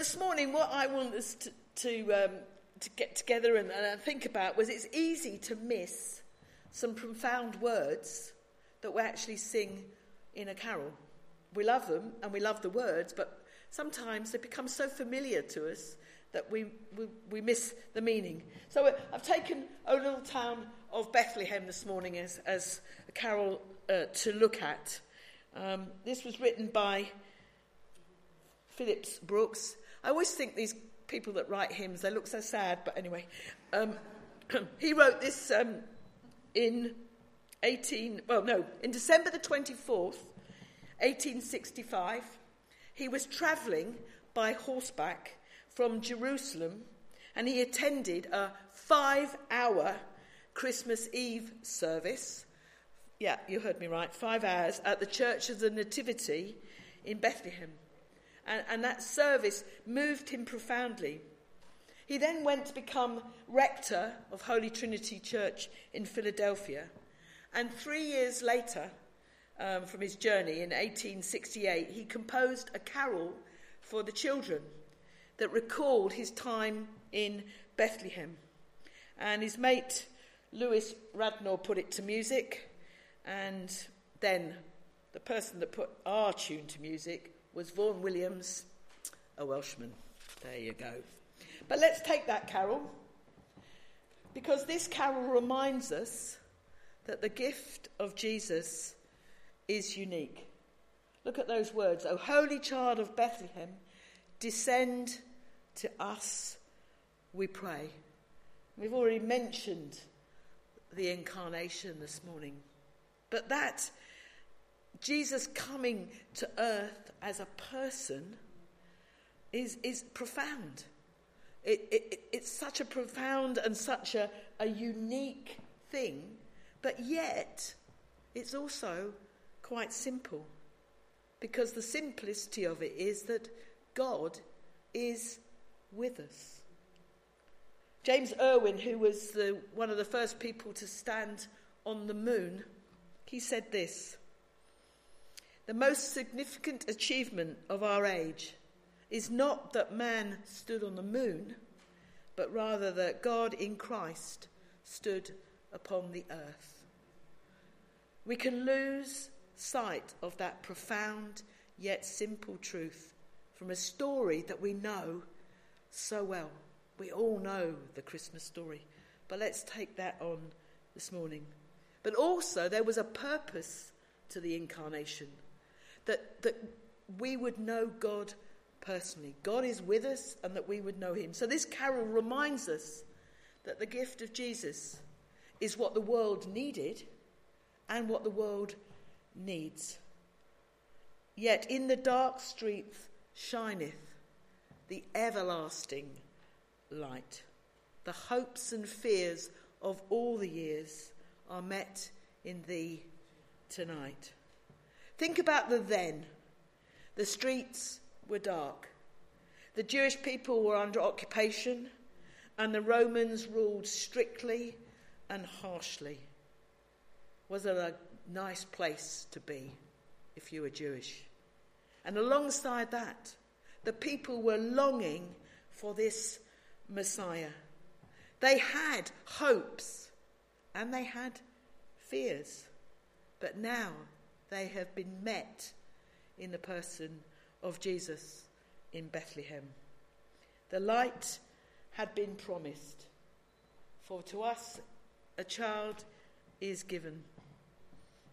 this morning, what I want us to, to, um, to get together and, and think about was it's easy to miss some profound words that we actually sing in a carol. We love them and we love the words, but sometimes they become so familiar to us that we, we, we miss the meaning. So uh, I've taken O Little Town of Bethlehem this morning as, as a carol uh, to look at. Um, this was written by Phillips Brooks. I always think these people that write hymns, they look so sad, but anyway. Um, he wrote this um, in 18, well, no, in December the 24th, 1865. He was travelling by horseback from Jerusalem and he attended a five hour Christmas Eve service. Yeah, you heard me right, five hours at the Church of the Nativity in Bethlehem. And, and that service moved him profoundly. He then went to become rector of Holy Trinity Church in Philadelphia. And three years later, um, from his journey in 1868, he composed a carol for the children that recalled his time in Bethlehem. And his mate Lewis Radnor put it to music, and then the person that put our tune to music was Vaughan Williams, a Welshman. There you go. But let's take that carol, because this carol reminds us that the gift of Jesus is unique. Look at those words. O holy child of Bethlehem, descend to us, we pray. We've already mentioned the incarnation this morning. But that Jesus coming to earth as a person is, is profound. It, it, it's such a profound and such a, a unique thing, but yet it's also quite simple. Because the simplicity of it is that God is with us. James Irwin, who was the, one of the first people to stand on the moon, he said this The most significant achievement of our age is not that man stood on the moon, but rather that God in Christ stood upon the earth. We can lose sight of that profound yet simple truth from a story that we know so well. We all know the Christmas story, but let's take that on this morning. But also, there was a purpose to the incarnation that, that we would know God personally. God is with us and that we would know Him. So, this carol reminds us that the gift of Jesus is what the world needed and what the world needs. Yet in the dark streets shineth the everlasting light. The hopes and fears of all the years are met in thee tonight. Think about the then. The streets were dark. The Jewish people were under occupation, and the Romans ruled strictly and harshly. Was it a nice place to be if you were Jewish? And alongside that, the people were longing for this Messiah. They had hopes and they had fears, but now they have been met in the person of Jesus in Bethlehem. The light had been promised, for to us a child is given.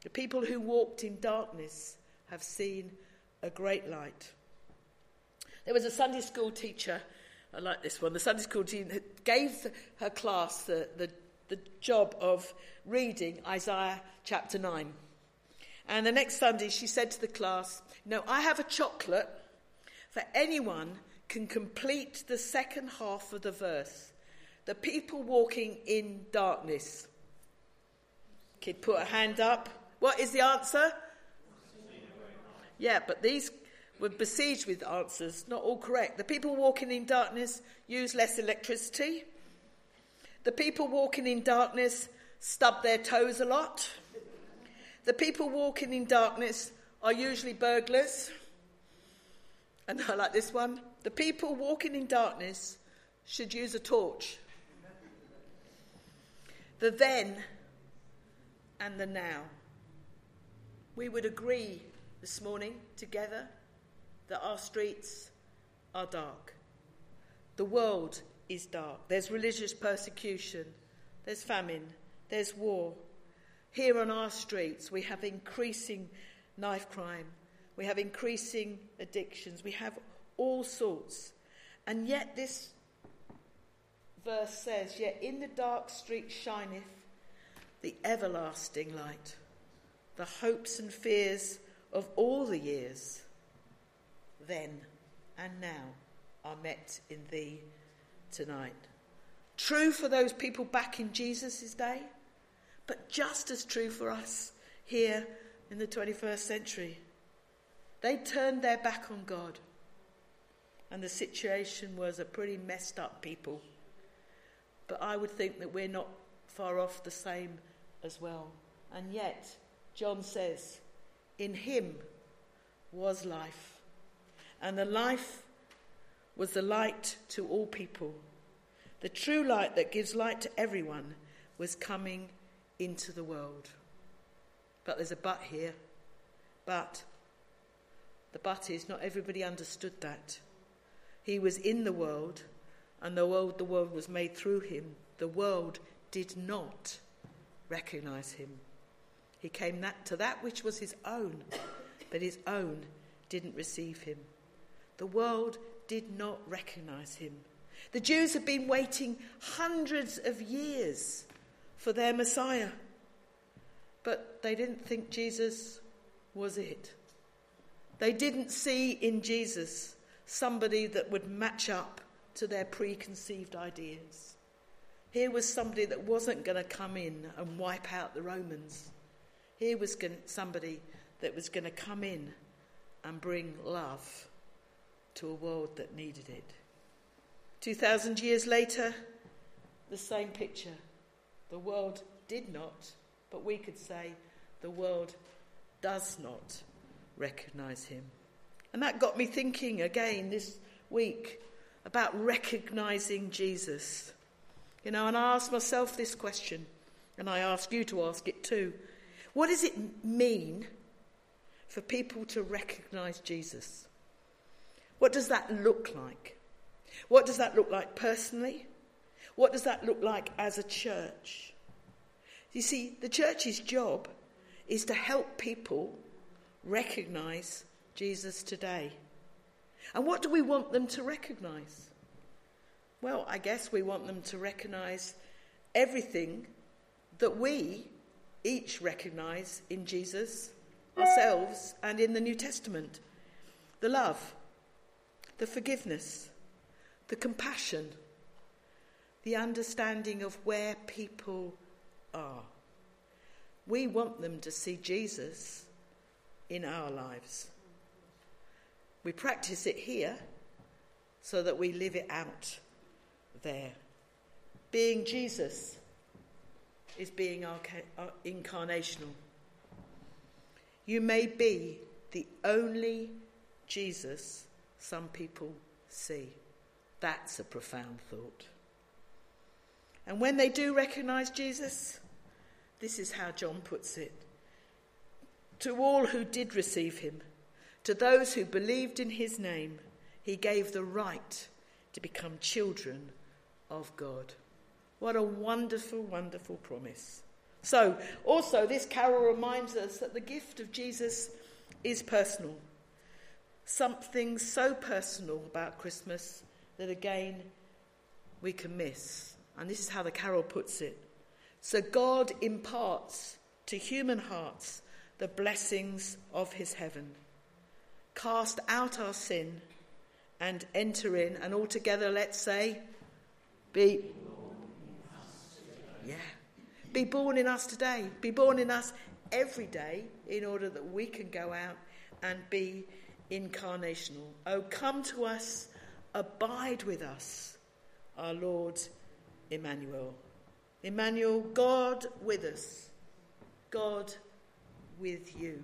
The people who walked in darkness have seen a great light. There was a Sunday school teacher, I like this one, the Sunday school teacher gave her class the, the, the job of reading Isaiah chapter 9. And the next Sunday she said to the class, No, I have a chocolate for anyone can complete the second half of the verse. The people walking in darkness. Kid put a hand up. What is the answer? Yeah, but these were besieged with answers, not all correct. The people walking in darkness use less electricity. The people walking in darkness stub their toes a lot. The people walking in darkness are usually burglars. And I like this one. The people walking in darkness should use a torch. The then and the now. We would agree this morning together that our streets are dark. The world is dark. There's religious persecution, there's famine, there's war. Here on our streets, we have increasing knife crime, we have increasing addictions, we have all sorts. And yet, this verse says, Yet in the dark street shineth the everlasting light, the hopes and fears of all the years, then and now are met in thee tonight. True for those people back in Jesus' day, but just as true for us here in the 21st century. They turned their back on God, and the situation was a pretty messed up people. But I would think that we're not far off the same as well. And yet, John says, In him was life, and the life was the light to all people. The true light that gives light to everyone was coming into the world. But there's a but here. But the but is not everybody understood that. He was in the world, and the world, the world was made through him. The world did not recognize him. He came that, to that which was his own, but his own didn't receive him. The world did not recognize him. The Jews had been waiting hundreds of years for their Messiah, but they didn't think Jesus was it. They didn't see in Jesus somebody that would match up to their preconceived ideas. Here was somebody that wasn't going to come in and wipe out the Romans. Here was somebody that was going to come in and bring love to a world that needed it. 2,000 years later, the same picture. The world did not, but we could say the world does not recognize him. And that got me thinking again this week about recognizing Jesus. You know, and I asked myself this question, and I ask you to ask it too. What does it mean for people to recognize Jesus? What does that look like? What does that look like personally? What does that look like as a church? You see, the church's job is to help people recognize Jesus today. And what do we want them to recognize? Well, I guess we want them to recognize everything that we each recognize in Jesus, ourselves, and in the New Testament the love, the forgiveness, the compassion, the understanding of where people are. We want them to see Jesus in our lives. We practice it here so that we live it out there. Being Jesus is being incarnational. You may be the only Jesus some people see. That's a profound thought. And when they do recognize Jesus, this is how John puts it To all who did receive him, to those who believed in his name, he gave the right to become children of God. What a wonderful, wonderful promise. So, also, this carol reminds us that the gift of Jesus is personal. Something so personal about Christmas that, again, we can miss. And this is how the carol puts it. So, God imparts to human hearts the blessings of his heaven. Cast out our sin and enter in, and altogether, let's say, be. Yeah. Be born in us today. Be born in us every day in order that we can go out and be incarnational. Oh, come to us, abide with us, our Lord Emmanuel. Emmanuel, God with us, God with you.